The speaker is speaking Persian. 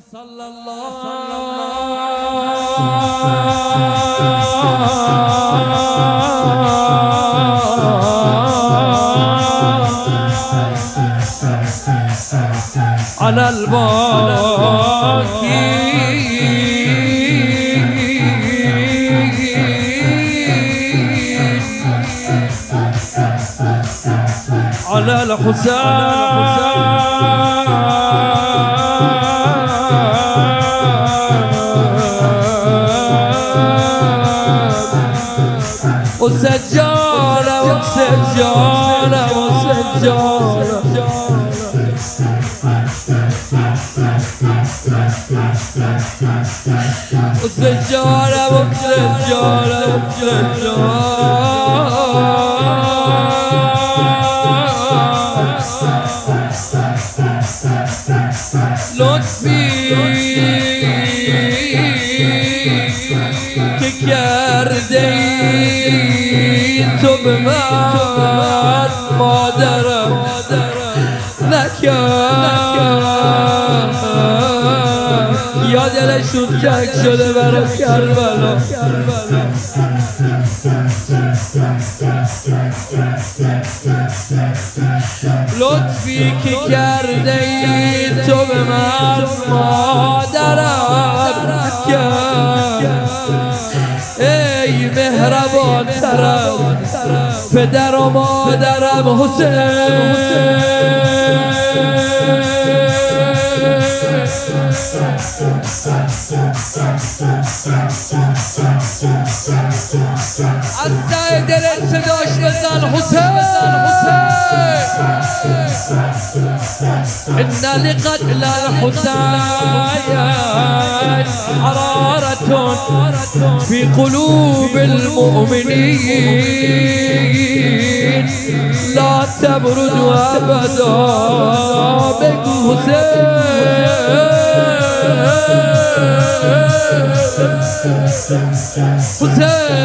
صلى الله على الباقي. على الحسين. وسجارة وسجارة وسجارة وسجارة وسجارة وسجارة لطفي که کرده تو به من مادرم نکرد. یا دلشون تک شده برای کربلا. لطفی که کرده ای تو به من مادرم کرد ای مهربان طرف پدر و مادرم حسین. از ته دلت صداش بزن حسین. إن لقتل الحسين حرارة في قلوب المؤمنين. لا تبرد أبدا بگو حسين. حسين.